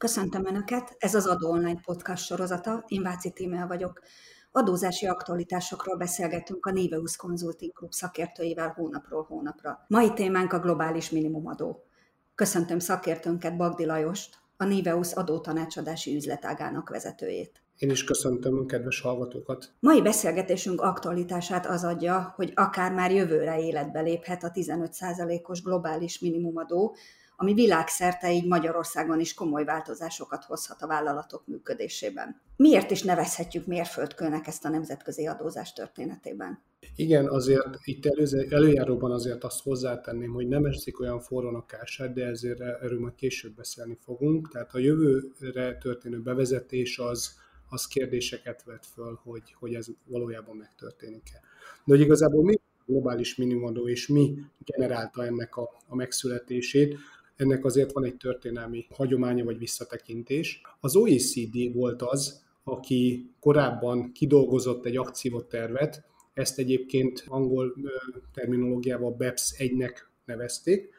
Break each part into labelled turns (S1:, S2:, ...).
S1: Köszöntöm Önöket, ez az Adó Online podcast sorozata, én Váci Tímea vagyok. Adózási aktualitásokról beszélgetünk a Niveus Consulting Group szakértőivel hónapról hónapra. Mai témánk a globális minimumadó. Köszöntöm szakértőnket Bagdi Lajost, a Niveus adótanácsadási üzletágának vezetőjét.
S2: Én is köszöntöm kedves hallgatókat.
S1: Mai beszélgetésünk aktualitását az adja, hogy akár már jövőre életbe léphet a 15%-os globális minimumadó, ami világszerte így Magyarországon is komoly változásokat hozhat a vállalatok működésében. Miért is nevezhetjük mérföldkőnek ezt a nemzetközi adózás történetében?
S2: Igen, azért itt előző, előjáróban azért azt hozzátenném, hogy nem eszik olyan forró a de ezért erről majd később beszélni fogunk. Tehát a jövőre történő bevezetés az, az kérdéseket vet föl, hogy, hogy ez valójában megtörténik-e. De hogy igazából mi globális minimumadó, és mi generálta ennek a, a megszületését, ennek azért van egy történelmi hagyománya vagy visszatekintés. Az OECD volt az, aki korábban kidolgozott egy akciótervet, ezt egyébként angol terminológiával BEPS 1-nek nevezték.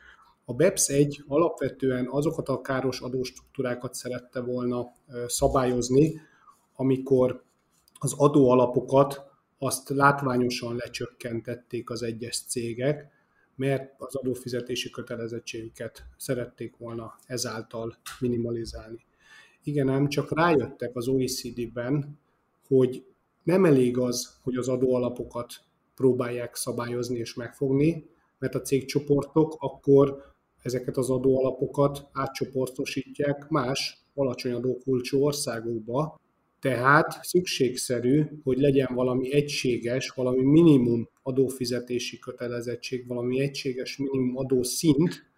S2: A BEPS 1 alapvetően azokat a káros adóstruktúrákat szerette volna szabályozni, amikor az adóalapokat azt látványosan lecsökkentették az egyes cégek, mert az adófizetési kötelezettségüket szerették volna ezáltal minimalizálni. Igen, ám csak rájöttek az OECD-ben, hogy nem elég az, hogy az adóalapokat próbálják szabályozni és megfogni, mert a cégcsoportok akkor ezeket az adóalapokat átcsoportosítják más alacsony adókulcsú országokba, tehát szükségszerű, hogy legyen valami egységes, valami minimum adófizetési kötelezettség, valami egységes minimum adószint,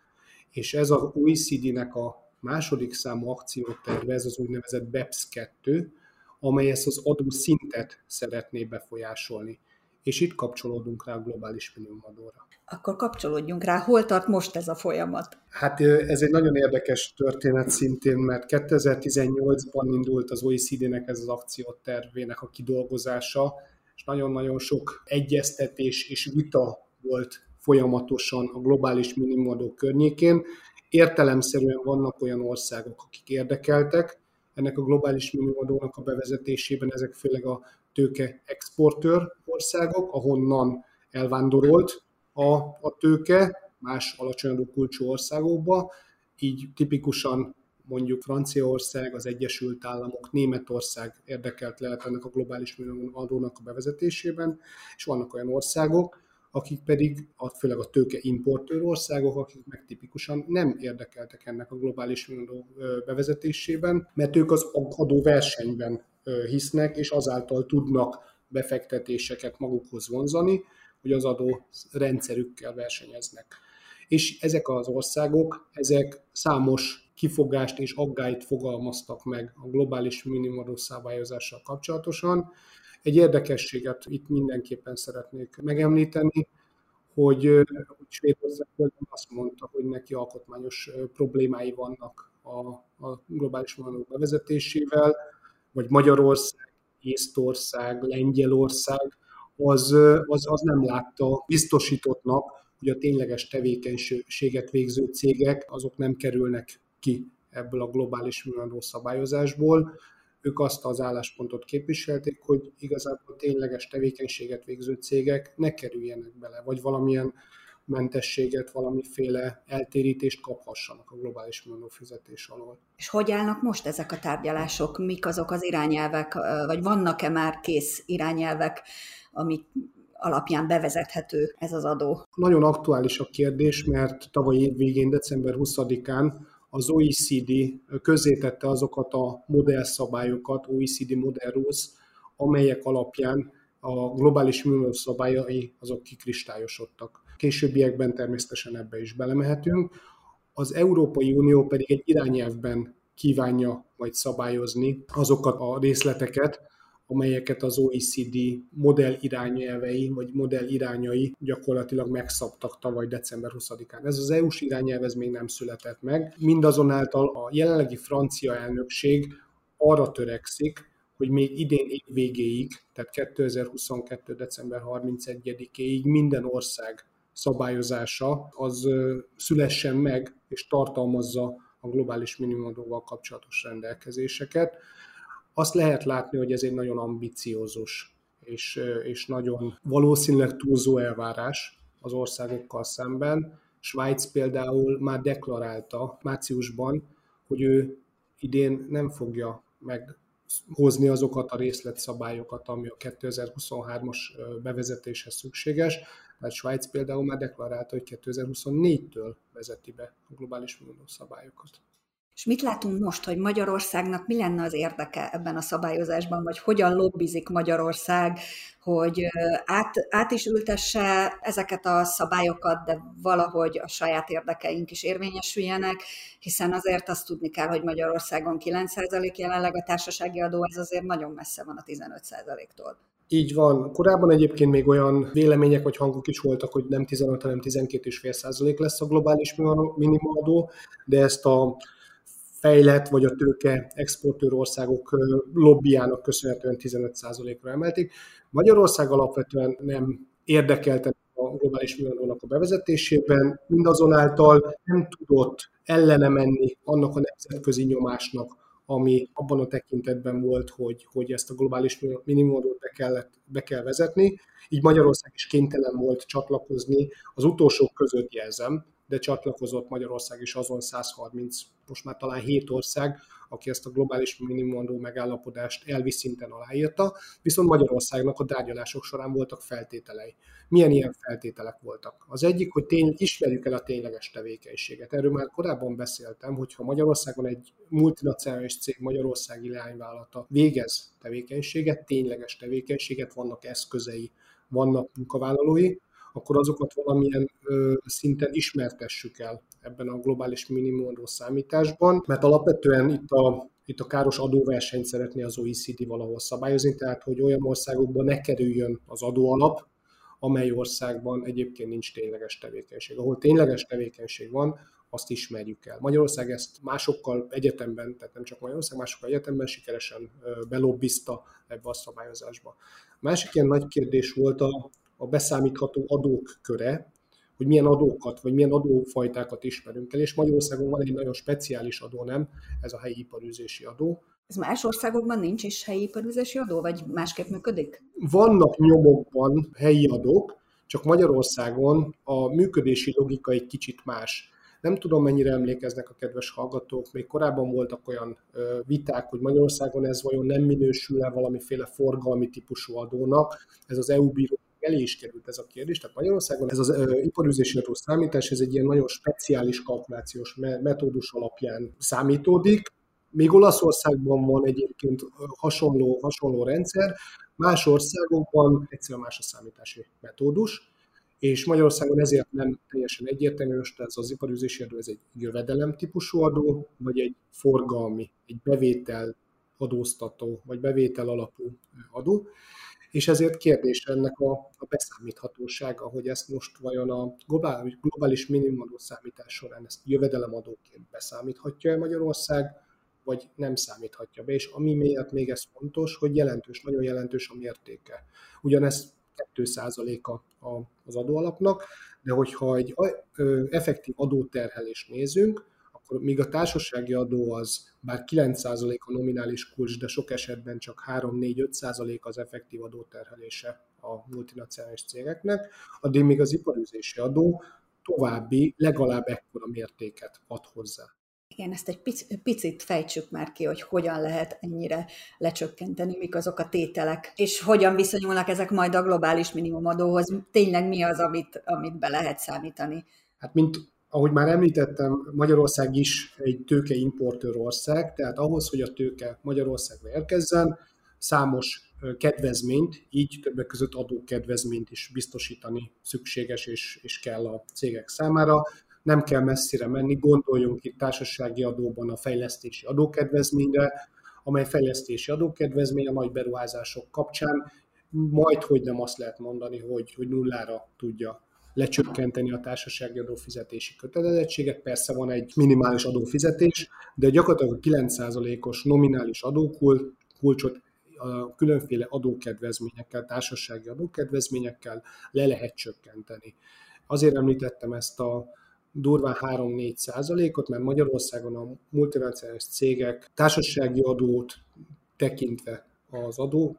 S2: és ez az OECD-nek a második számú akcióterve, ez az úgynevezett BEPS 2, amely ezt az adószintet szeretné befolyásolni. És itt kapcsolódunk rá a globális minimumadóra.
S1: Akkor kapcsolódjunk rá. Hol tart most ez a folyamat?
S2: Hát ez egy nagyon érdekes történet szintén, mert 2018-ban indult az OECD-nek ez az akciótervének a kidolgozása, és nagyon-nagyon sok egyeztetés és vita volt folyamatosan a globális minimumadó környékén. Értelemszerűen vannak olyan országok, akik érdekeltek ennek a globális minimumadónak a bevezetésében, ezek főleg a tőke exportőr országok, ahonnan elvándorolt a, a tőke más alacsony kulcsú országokba, így tipikusan mondjuk Franciaország, az Egyesült Államok, Németország érdekelt lehet ennek a globális adónak a bevezetésében, és vannak olyan országok, akik pedig, főleg a tőke importőr országok, akik meg tipikusan nem érdekeltek ennek a globális adó bevezetésében, mert ők az adóversenyben hisznek, és azáltal tudnak befektetéseket magukhoz vonzani, hogy az adó rendszerükkel versenyeznek. És ezek az országok, ezek számos kifogást és aggályt fogalmaztak meg a globális minimumadó szabályozással kapcsolatosan. Egy érdekességet itt mindenképpen szeretnék megemlíteni, hogy, Svédország azt mondta, hogy neki alkotmányos problémái vannak a, a globális minimumadó bevezetésével, vagy Magyarország, Észtország, Lengyelország, az, az, az nem látta biztosítottnak, hogy a tényleges tevékenységet végző cégek azok nem kerülnek ki ebből a globális műanyagó szabályozásból. Ők azt az álláspontot képviselték, hogy igazából tényleges tevékenységet végző cégek ne kerüljenek bele, vagy valamilyen mentességet, valamiféle eltérítést kaphassanak a globális fizetés alól.
S1: És hogy állnak most ezek a tárgyalások? Mik azok az irányelvek, vagy vannak-e már kész irányelvek, amik alapján bevezethető ez az adó?
S2: Nagyon aktuális a kérdés, mert tavaly év végén, december 20-án az OECD közzétette azokat a modellszabályokat, OECD Model Rules, amelyek alapján a globális művelő szabályai azok kikristályosodtak. Későbbiekben természetesen ebbe is belemehetünk. Az Európai Unió pedig egy irányelvben kívánja majd szabályozni azokat a részleteket, amelyeket az OECD modell irányelvei, vagy modell irányai gyakorlatilag megszabtak tavaly december 20-án. Ez az EU-s irányelv ez még nem született meg. Mindazonáltal a jelenlegi francia elnökség arra törekszik, hogy még idén év végéig, tehát 2022. december 31-éig minden ország szabályozása az szülessen meg és tartalmazza a globális minimumadóval kapcsolatos rendelkezéseket. Azt lehet látni, hogy ez egy nagyon ambiciózus és, és nagyon valószínűleg túlzó elvárás az országokkal szemben. Svájc például már deklarálta márciusban, hogy ő idén nem fogja meghozni azokat a részletszabályokat, ami a 2023-as bevezetéshez szükséges. Tehát Svájc például már deklarálta, hogy 2024-től vezeti be a globális szabályokat.
S1: És mit látunk most, hogy Magyarországnak mi lenne az érdeke ebben a szabályozásban, vagy hogyan lobbizik Magyarország, hogy át, át is ültesse ezeket a szabályokat, de valahogy a saját érdekeink is érvényesüljenek, hiszen azért azt tudni kell, hogy Magyarországon 9% jelenleg a társasági adó, ez azért nagyon messze van a 15%-tól.
S2: Így van. Korábban egyébként még olyan vélemények vagy hangok is voltak, hogy nem 15, hanem 12,5% lesz a globális minimumadó, de ezt a fejlett vagy a tőke exportőr országok lobbyának köszönhetően 15%-ra emelték. Magyarország alapvetően nem érdekelte a globális műanyagnak a bevezetésében, mindazonáltal nem tudott ellene menni annak a nemzetközi nyomásnak, ami abban a tekintetben volt, hogy, hogy ezt a globális minimumot be, kellett, be kell vezetni. Így Magyarország is kénytelen volt csatlakozni, az utolsók között jelzem, de csatlakozott Magyarország is azon 130, most már talán 7 ország, aki ezt a globális minimumadó megállapodást elvi szinten aláírta, viszont Magyarországnak a tárgyalások során voltak feltételei. Milyen ilyen feltételek voltak? Az egyik, hogy tény, ismerjük el a tényleges tevékenységet. Erről már korábban beszéltem, hogy ha Magyarországon egy multinacionális cég Magyarországi leányvállalata végez tevékenységet, tényleges tevékenységet, vannak eszközei, vannak munkavállalói, akkor azokat valamilyen ö, szinten ismertessük el ebben a globális minimumadó számításban, mert alapvetően itt a itt a káros adóversenyt szeretné az OECD valahol szabályozni, tehát hogy olyan országokban ne kerüljön az adóalap, amely országban egyébként nincs tényleges tevékenység. Ahol tényleges tevékenység van, azt ismerjük el. Magyarország ezt másokkal egyetemben, tehát nem csak Magyarország, másokkal egyetemben sikeresen belobbizta ebbe a szabályozásba. Másik ilyen nagy kérdés volt a, a beszámítható adók köre, hogy milyen adókat, vagy milyen adófajtákat ismerünk el, és Magyarországon van egy nagyon speciális adó, nem? Ez a helyi iparűzési adó.
S1: Ez más országokban nincs is helyi iparűzési adó, vagy másképp működik?
S2: Vannak nyomokban helyi adók, csak Magyarországon a működési logika egy kicsit más. Nem tudom, mennyire emlékeznek a kedves hallgatók, még korábban voltak olyan viták, hogy Magyarországon ez vajon nem minősül-e valamiféle forgalmi típusú adónak. Ez az EU bíró elé is került ez a kérdés. Tehát Magyarországon ez az uh, iparűzési adó számítás, ez egy ilyen nagyon speciális kalkulációs metódus alapján számítódik. Még Olaszországban van egyébként hasonló, hasonló rendszer, más országokban egyszerűen más a számítási metódus, és Magyarországon ezért nem teljesen egyértelmű, hogy ez az iparűzési adó, ez egy jövedelem típusú adó, vagy egy forgalmi, egy bevétel adóztató, vagy bevétel alapú adó és ezért kérdés ennek a, a beszámíthatósága, hogy ezt most vajon a globális, globális minimumadó számítás során ezt jövedelemadóként beszámíthatja-e Magyarország, vagy nem számíthatja be, és ami miatt még ez fontos, hogy jelentős, nagyon jelentős a mértéke. Ugyanez 2%-a az adóalapnak, de hogyha egy effektív adóterhelést nézünk, akkor míg a társasági adó az bár 9% a nominális kulcs, de sok esetben csak 3-4-5% az effektív adóterhelése a multinacionális cégeknek, addig még az iparüzési adó további legalább ekkora mértéket ad hozzá.
S1: Igen, ezt egy picit, picit fejtsük már ki, hogy hogyan lehet ennyire lecsökkenteni, mik azok a tételek, és hogyan viszonyulnak ezek majd a globális minimumadóhoz. Tényleg mi az, amit, amit be lehet számítani?
S2: Hát mint ahogy már említettem, Magyarország is egy tőkeimportőr ország, tehát ahhoz, hogy a tőke Magyarországra érkezzen, számos kedvezményt, így többek között adókedvezményt is biztosítani szükséges és, és kell a cégek számára. Nem kell messzire menni, gondoljunk itt társasági adóban a fejlesztési adókedvezményre, amely fejlesztési adókedvezmény a nagy beruházások kapcsán majd, hogy nem azt lehet mondani, hogy, hogy nullára tudja lecsökkenteni a társasági adófizetési kötelezettséget. Persze van egy minimális adófizetés, de gyakorlatilag a 9%-os nominális adókulcsot a különféle adókedvezményekkel, társasági adókedvezményekkel le lehet csökkenteni. Azért említettem ezt a durván 3-4 százalékot, mert Magyarországon a multinacionális cégek társasági adót tekintve az adó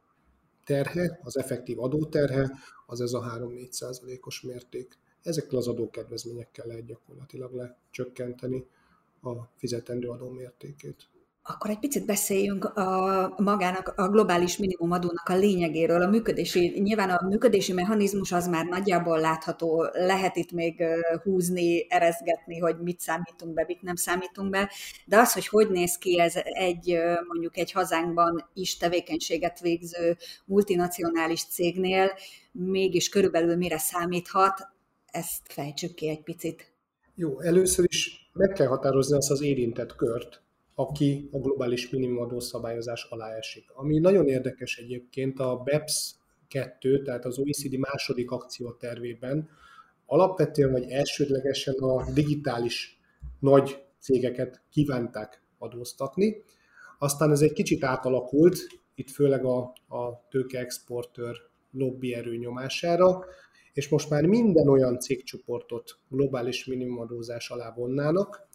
S2: terhe, az effektív adóterhe, az ez a 3-4 százalékos mérték. Ezekkel az adókedvezményekkel lehet gyakorlatilag lecsökkenteni a fizetendő adó mértékét.
S1: Akkor egy picit beszéljünk a magának a globális minimumadónak a lényegéről, a működési, nyilván a működési mechanizmus az már nagyjából látható, lehet itt még húzni, erezgetni, hogy mit számítunk be, mit nem számítunk be, de az, hogy hogy néz ki ez egy mondjuk egy hazánkban is tevékenységet végző multinacionális cégnél, mégis körülbelül mire számíthat, ezt fejtsük ki egy picit.
S2: Jó, először is meg kell határozni azt az érintett kört, aki a globális minimumadó szabályozás alá esik. Ami nagyon érdekes egyébként a BEPS 2, tehát az OECD második akciótervében alapvetően vagy elsődlegesen a digitális nagy cégeket kívánták adóztatni. Aztán ez egy kicsit átalakult, itt főleg a, a tőkeexportőr lobby erő és most már minden olyan cégcsoportot globális minimumadózás alá vonnának,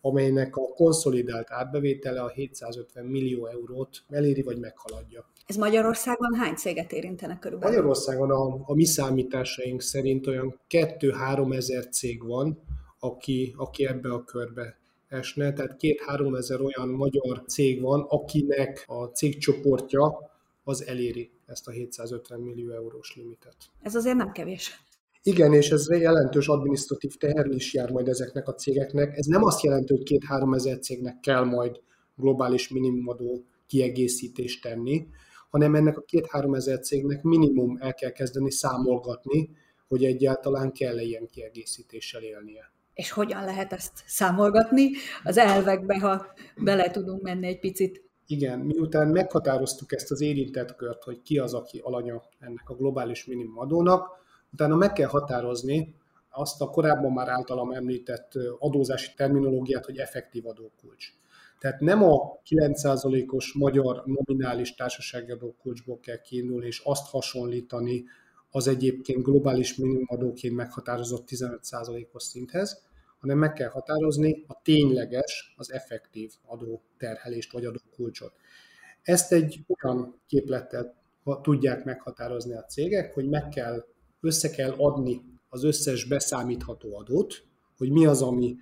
S2: amelynek a konszolidált átbevétele a 750 millió eurót eléri vagy meghaladja.
S1: Ez Magyarországon hány céget érintenek körülbelül?
S2: Magyarországon a, a mi számításaink szerint olyan 2-3 ezer cég van, aki, aki ebbe a körbe esne, tehát 2-3 ezer olyan magyar cég van, akinek a cégcsoportja az eléri ezt a 750 millió eurós limitet.
S1: Ez azért nem kevés.
S2: Igen, és ez jelentős adminisztratív teherlés jár majd ezeknek a cégeknek. Ez nem azt jelenti, hogy két-három ezer cégnek kell majd globális minimumadó kiegészítést tenni, hanem ennek a két-három ezer cégnek minimum el kell kezdeni számolgatni, hogy egyáltalán kell-e ilyen kiegészítéssel élnie.
S1: És hogyan lehet ezt számolgatni? Az elvekbe, ha bele tudunk menni egy picit.
S2: Igen, miután meghatároztuk ezt az érintett kört, hogy ki az, aki alanya ennek a globális minimumadónak, Utána meg kell határozni azt a korábban már általam említett adózási terminológiát, hogy effektív adókulcs. Tehát nem a 9%-os magyar nominális társasági adókulcsból kell kiindulni, és azt hasonlítani az egyébként globális minimumadóként meghatározott 15%-os szinthez, hanem meg kell határozni a tényleges, az effektív adóterhelést vagy adókulcsot. Ezt egy olyan képlettel tudják meghatározni a cégek, hogy meg kell össze kell adni az összes beszámítható adót, hogy mi az, ami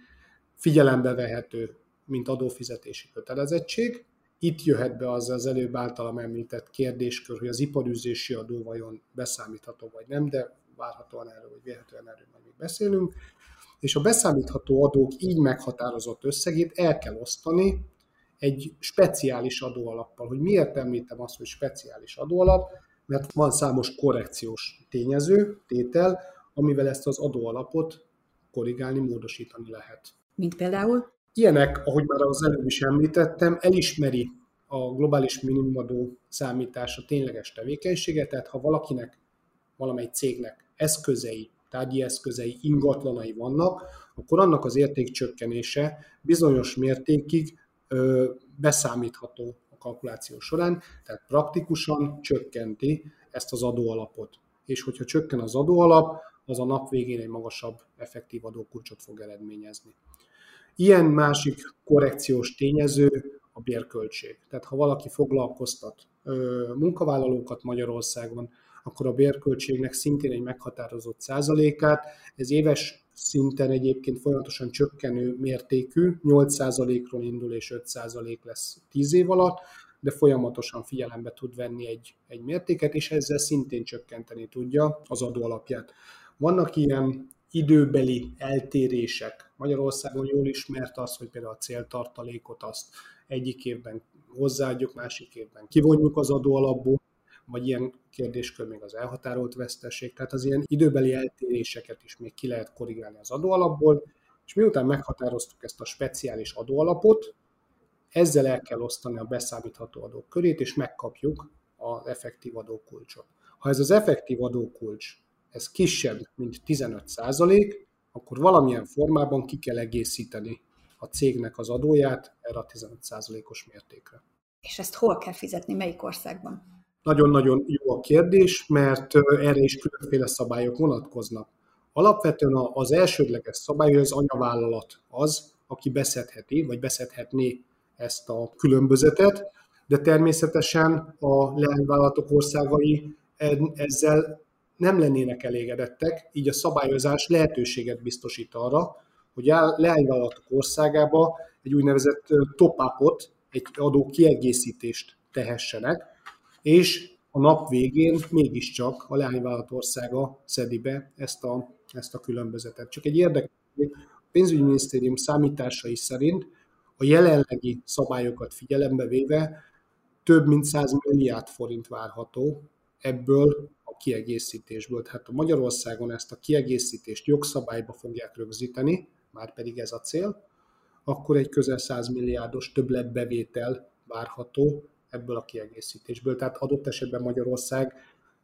S2: figyelembe vehető, mint adófizetési kötelezettség. Itt jöhet be az az előbb általam említett kérdéskör, hogy az iparűzési adó vajon beszámítható vagy nem, de várhatóan erről, vagy vélhetően erről majd még beszélünk. És a beszámítható adók így meghatározott összegét el kell osztani egy speciális adóalappal. Hogy miért említem azt, hogy speciális adóalap? Mert van számos korrekciós tényező, tétel, amivel ezt az adóalapot korrigálni, módosítani lehet.
S1: Mint például?
S2: Ilyenek, ahogy már az előbb is említettem, elismeri a globális minimumadó számítása tényleges tevékenysége, tehát ha valakinek, valamely cégnek eszközei, tárgyi eszközei, ingatlanai vannak, akkor annak az értékcsökkenése bizonyos mértékig ö, beszámítható kalkuláció során, tehát praktikusan csökkenti ezt az adóalapot. És hogyha csökken az adóalap, az a nap végén egy magasabb effektív adókulcsot fog eredményezni. Ilyen másik korrekciós tényező a bérköltség. Tehát ha valaki foglalkoztat munkavállalókat Magyarországon, akkor a bérköltségnek szintén egy meghatározott százalékát, ez éves szinten egyébként folyamatosan csökkenő mértékű, 8%-ról indul és 5% lesz 10 év alatt, de folyamatosan figyelembe tud venni egy, egy mértéket, és ezzel szintén csökkenteni tudja az adó alapját. Vannak ilyen időbeli eltérések. Magyarországon jól ismert az, hogy például a céltartalékot azt egyik évben hozzáadjuk, másik évben kivonjuk az adóalapból, vagy ilyen kérdéskör még az elhatárolt veszteség. Tehát az ilyen időbeli eltéréseket is még ki lehet korrigálni az adóalapból, és miután meghatároztuk ezt a speciális adóalapot, ezzel el kell osztani a beszámítható adók körét, és megkapjuk az effektív adókulcsot. Ha ez az effektív adókulcs ez kisebb, mint 15 százalék, akkor valamilyen formában ki kell egészíteni a cégnek az adóját erre a 15 százalékos mértékre.
S1: És ezt hol kell fizetni, melyik országban?
S2: Nagyon-nagyon jó a kérdés, mert erre is különféle szabályok vonatkoznak. Alapvetően az elsődleges szabály, hogy az anyavállalat az, aki beszedheti, vagy beszedhetné ezt a különbözetet, de természetesen a leányvállalatok országai ezzel nem lennének elégedettek, így a szabályozás lehetőséget biztosít arra, hogy a leányvállalatok országába egy úgynevezett top-upot, egy adó kiegészítést tehessenek, és a nap végén mégiscsak a leányvállalat országa szedi be ezt a, ezt a különbözetet. Csak egy érdekes, a pénzügyminisztérium számításai szerint a jelenlegi szabályokat figyelembe véve több mint 100 milliárd forint várható ebből a kiegészítésből. Tehát a Magyarországon ezt a kiegészítést jogszabályba fogják rögzíteni, már pedig ez a cél, akkor egy közel 100 milliárdos többletbevétel várható ebből a kiegészítésből. Tehát adott esetben Magyarország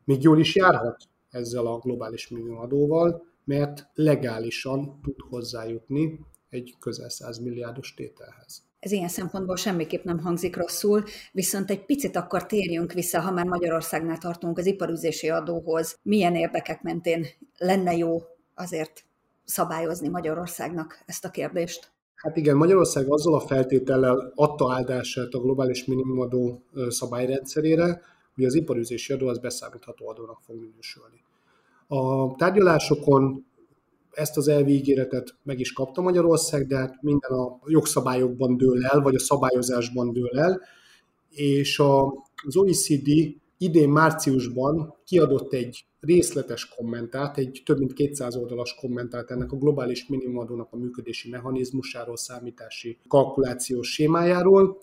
S2: még jól is járhat ezzel a globális minimumadóval, mert legálisan tud hozzájutni egy közel 100 milliárdos tételhez.
S1: Ez ilyen szempontból semmiképp nem hangzik rosszul, viszont egy picit akkor térjünk vissza, ha már Magyarországnál tartunk az iparüzési adóhoz. Milyen érdekek mentén lenne jó azért szabályozni Magyarországnak ezt a kérdést?
S2: Hát igen, Magyarország azzal a feltétellel adta áldását a globális minimumadó szabályrendszerére, hogy az iparüzési adó az beszámítható adónak fog minősülni. A tárgyalásokon ezt az elvi ígéretet meg is kapta Magyarország, de hát minden a jogszabályokban dől el, vagy a szabályozásban dől el, és az OECD idén márciusban kiadott egy részletes kommentát, egy több mint 200 oldalas kommentát ennek a globális minimumadónak a működési mechanizmusáról, számítási kalkulációs sémájáról,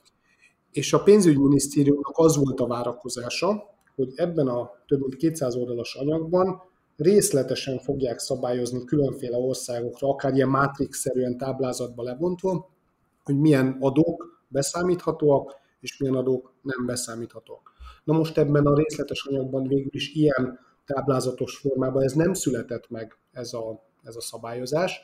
S2: és a pénzügyminisztériumnak az volt a várakozása, hogy ebben a több mint 200 oldalas anyagban részletesen fogják szabályozni különféle országokra, akár ilyen mátrix-szerűen táblázatba lebontva, hogy milyen adók beszámíthatóak, és milyen adók nem beszámíthatóak. Na most ebben a részletes anyagban végül is ilyen táblázatos formában ez nem született meg, ez a, ez a szabályozás,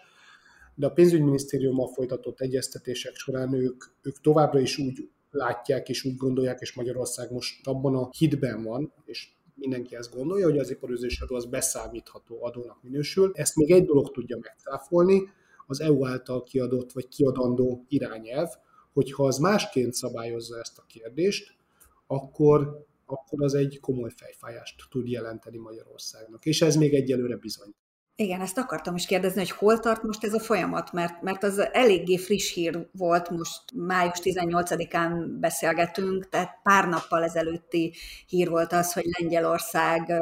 S2: de a pénzügyminisztériummal folytatott egyeztetések során ők, ők továbbra is úgy látják és úgy gondolják, és Magyarország most abban a hitben van, és mindenki ezt gondolja, hogy az iparüzés adó az beszámítható adónak minősül. Ezt még egy dolog tudja megcáfolni, az EU által kiadott vagy kiadandó irányelv, hogyha az másként szabályozza ezt a kérdést, akkor, akkor az egy komoly fejfájást tud jelenteni Magyarországnak. És ez még egyelőre bizony.
S1: Igen, ezt akartam is kérdezni, hogy hol tart most ez a folyamat, mert, mert az eléggé friss hír volt, most május 18-án beszélgetünk, tehát pár nappal ezelőtti hír volt az, hogy Lengyelország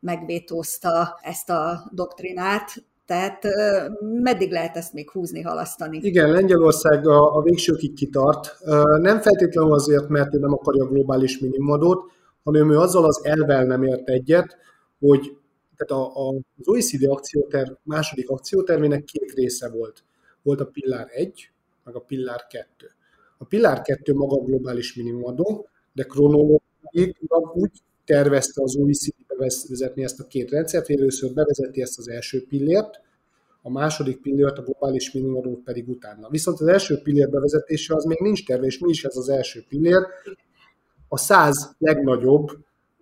S1: megvétózta ezt a doktrinát, tehát meddig lehet ezt még húzni, halasztani?
S2: Igen, Lengyelország a, a végsőkig kitart. Nem feltétlenül azért, mert ő nem akarja a globális minimumadót, hanem ő azzal az elvel nem ért egyet, hogy tehát a, a, az OECD akcióterv, második akciótervének két része volt. Volt a pillár 1, meg a pillár 2. A pillár 2 maga a globális minimumadó, de kronológiailag úgy tervezte az OECD bevezetni ezt a két rendszert, hogy először bevezeti ezt az első pillért, a második pillért, a globális minimumadót pedig utána. Viszont az első pillér bevezetése az még nincs terve, és mi is ez az első pillér? A száz legnagyobb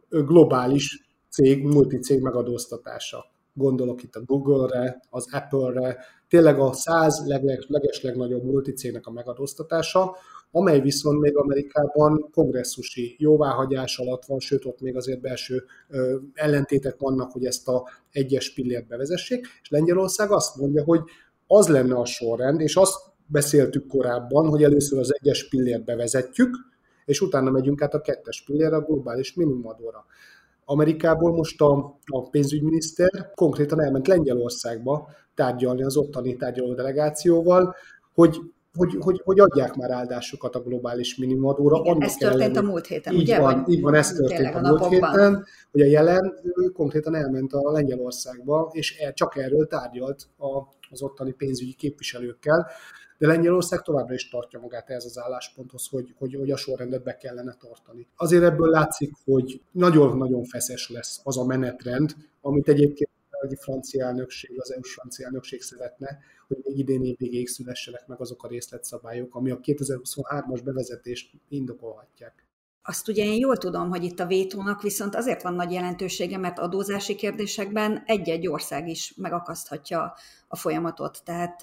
S2: globális cég, multicég megadóztatása. Gondolok itt a Google-re, az Apple-re, tényleg a száz leges legnagyobb multicégnek a megadóztatása, amely viszont még Amerikában kongresszusi jóváhagyás alatt van, sőt ott még azért belső ellentétek vannak, hogy ezt a egyes pillért bevezessék, és Lengyelország azt mondja, hogy az lenne a sorrend, és azt beszéltük korábban, hogy először az egyes pillért bevezetjük, és utána megyünk át a kettes pillérre, a globális minimumadóra. Amerikából most a, a pénzügyminiszter konkrétan elment Lengyelországba tárgyalni az ottani tárgyaló delegációval, hogy hogy, hogy, hogy adják már áldásokat a globális minimumadóra.
S1: Igen, ez történt ellen, a múlt héten,
S2: így
S1: ugye?
S2: Van, így van, ez történt a, a múlt héten, hogy a jelen ő konkrétan elment a Lengyelországba, és el, csak erről tárgyalt a, az ottani pénzügyi képviselőkkel de Lengyelország továbbra is tartja magát ehhez az állásponthoz, hogy, hogy, hogy a sorrendet be kellene tartani. Azért ebből látszik, hogy nagyon-nagyon feszes lesz az a menetrend, amit egyébként a francia elnökség, az EU-s francia elnökség szeretne, hogy még idén év végéig szülessenek meg azok a részletszabályok, ami a 2023-as bevezetést indokolhatják.
S1: Azt ugye én jól tudom, hogy itt a vétónak viszont azért van nagy jelentősége, mert adózási kérdésekben egy-egy ország is megakaszthatja a folyamatot, tehát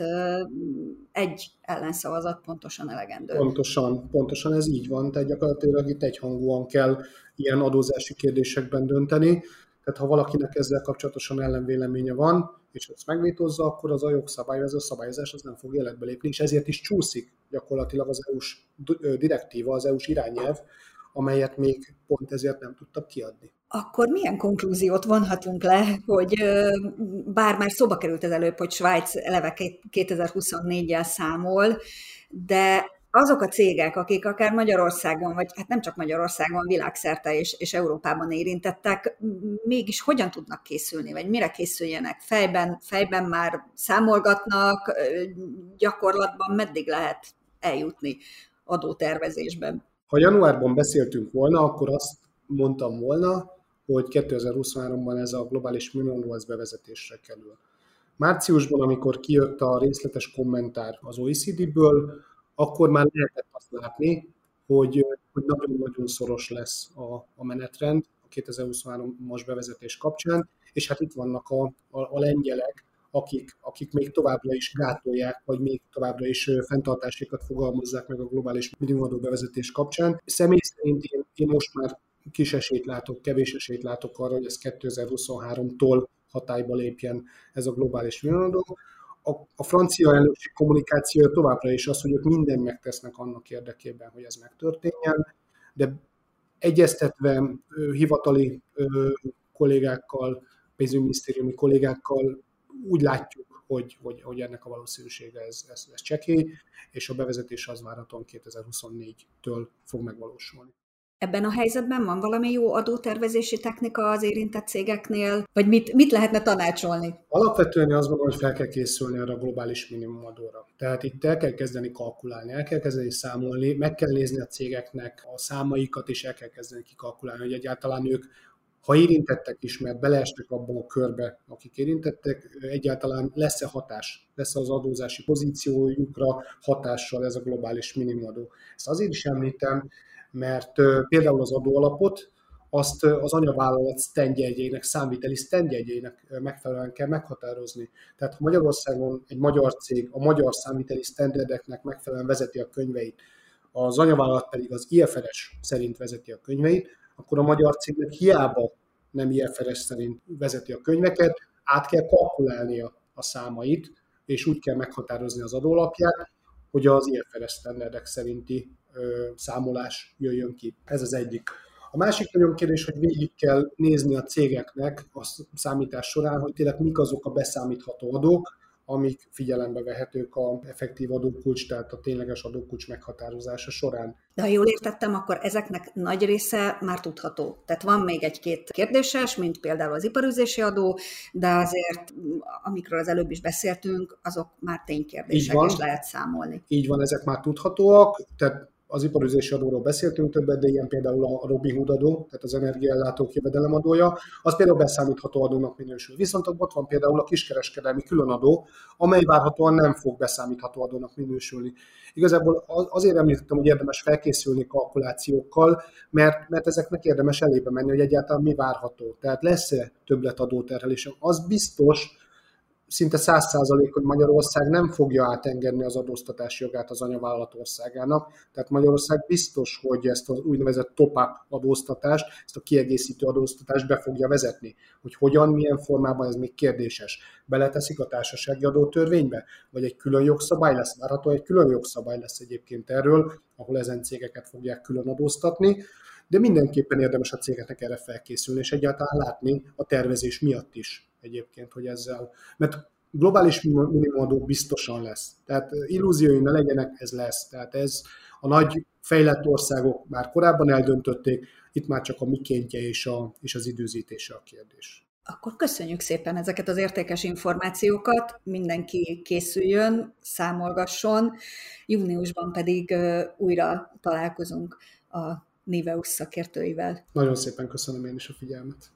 S1: egy ellenszavazat pontosan elegendő.
S2: Pontosan, pontosan ez így van, tehát gyakorlatilag itt egyhangúan kell ilyen adózási kérdésekben dönteni, tehát ha valakinek ezzel kapcsolatosan ellenvéleménye van, és ezt megvétózza, akkor az a jogszabály, ez a szabályozás az nem fog életbe lépni, és ezért is csúszik gyakorlatilag az EU-s direktíva, az EU-s irányelv, amelyet még pont ezért nem tudtak kiadni.
S1: Akkor milyen konklúziót vonhatunk le, hogy bár már szóba került ez előbb, hogy Svájc eleve 2024-jel számol, de azok a cégek, akik akár Magyarországon, vagy hát nem csak Magyarországon, világszerte és, és Európában érintettek, mégis hogyan tudnak készülni, vagy mire készüljenek? Fejben, fejben már számolgatnak, gyakorlatban meddig lehet eljutni adótervezésben?
S2: Ha januárban beszéltünk volna, akkor azt mondtam volna, hogy 2023-ban ez a globális minimum az bevezetésre kerül. Márciusban, amikor kijött a részletes kommentár az OECD-ből, akkor már lehetett azt látni, hogy, hogy nagyon-nagyon szoros lesz a, a menetrend a 2023-as bevezetés kapcsán, és hát itt vannak a, a, a lengyelek, akik, akik még továbbra is gátolják, vagy még továbbra is fenntartásékat fogalmazzák meg a globális minimumadó bevezetés kapcsán. Személy szerint én, én most már kis esélyt látok, kevés esélyt látok arra, hogy ez 2023-tól hatályba lépjen ez a globális minimumadó. A, a francia elnökség kommunikációja továbbra is az, hogy ők mindent megtesznek annak érdekében, hogy ez megtörténjen, de egyeztetve hivatali kollégákkal, pénzügyminisztériumi kollégákkal úgy látjuk, hogy, hogy, hogy ennek a valószínűsége ez, ez, ez csekély, és a bevezetés az várhatóan 2024-től fog megvalósulni.
S1: Ebben a helyzetben van valami jó adótervezési technika az érintett cégeknél, vagy mit, mit lehetne tanácsolni?
S2: Alapvetően azt gondolom, hogy fel kell készülni arra a globális minimumadóra. Tehát itt el kell kezdeni kalkulálni, el kell kezdeni számolni, meg kell nézni a cégeknek a számaikat, és el kell kezdeni kikalkulálni, hogy egyáltalán ők ha érintettek is, mert beleestek abba a körbe, akik érintettek, egyáltalán lesz-e hatás, lesz az adózási pozíciójukra hatással ez a globális minimumadó. Ezt azért is említem, mert például az adóalapot, azt az anyavállalat sztendjegyének, számviteli sztendjegyének megfelelően kell meghatározni. Tehát ha Magyarországon egy magyar cég a magyar számviteli sztenderdeknek megfelelően vezeti a könyveit, az anyavállalat pedig az IFRS szerint vezeti a könyveit, akkor a magyar cégnek hiába nem IFRS szerint vezeti a könyveket, át kell kalkulálnia a számait, és úgy kell meghatározni az adólapját, hogy az IFRS standardek szerinti számolás jöjjön ki. Ez az egyik. A másik nagyon kérdés, hogy végig kell nézni a cégeknek a számítás során, hogy tényleg mik azok a beszámítható adók, amik figyelembe vehetők a effektív adókulcs, tehát a tényleges adókulcs meghatározása során.
S1: De ha jól értettem, akkor ezeknek nagy része már tudható. Tehát van még egy-két kérdéses, mint például az iparüzési adó, de azért, amikről az előbb is beszéltünk, azok már ténykérdések, és lehet számolni.
S2: Így van, ezek már tudhatóak, tehát az iparüzési adóról beszéltünk többet, de ilyen például a Robin Hood adó, tehát az energiaellátó jövedelemadója, az például beszámítható adónak minősül. Viszont ott van például a kiskereskedelmi különadó, amely várhatóan nem fog beszámítható adónak minősülni. Igazából azért említettem, hogy érdemes felkészülni kalkulációkkal, mert, mert ezeknek érdemes elébe menni, hogy egyáltalán mi várható. Tehát lesz-e többletadóterhelés? Az biztos, szinte száz százalék, hogy Magyarország nem fogja átengedni az adóztatási jogát az anyavállalat országának. Tehát Magyarország biztos, hogy ezt az úgynevezett top-up adóztatást, ezt a kiegészítő adóztatást be fogja vezetni. Hogy hogyan, milyen formában, ez még kérdéses. Beleteszik a társasági adótörvénybe? Vagy egy külön jogszabály lesz? Várható egy külön jogszabály lesz egyébként erről, ahol ezen cégeket fogják külön adóztatni de mindenképpen érdemes a cégeknek erre felkészülni, és egyáltalán látni a tervezés miatt is egyébként, hogy ezzel, mert globális minimumadó biztosan lesz. Tehát illúziói ne legyenek, ez lesz. Tehát ez a nagy fejlett országok már korábban eldöntötték, itt már csak a mikéntje és, a, és az időzítése a kérdés.
S1: Akkor köszönjük szépen ezeket az értékes információkat, mindenki készüljön, számolgasson, júniusban pedig újra találkozunk a Niveus szakértőivel.
S2: Nagyon szépen köszönöm én is a figyelmet.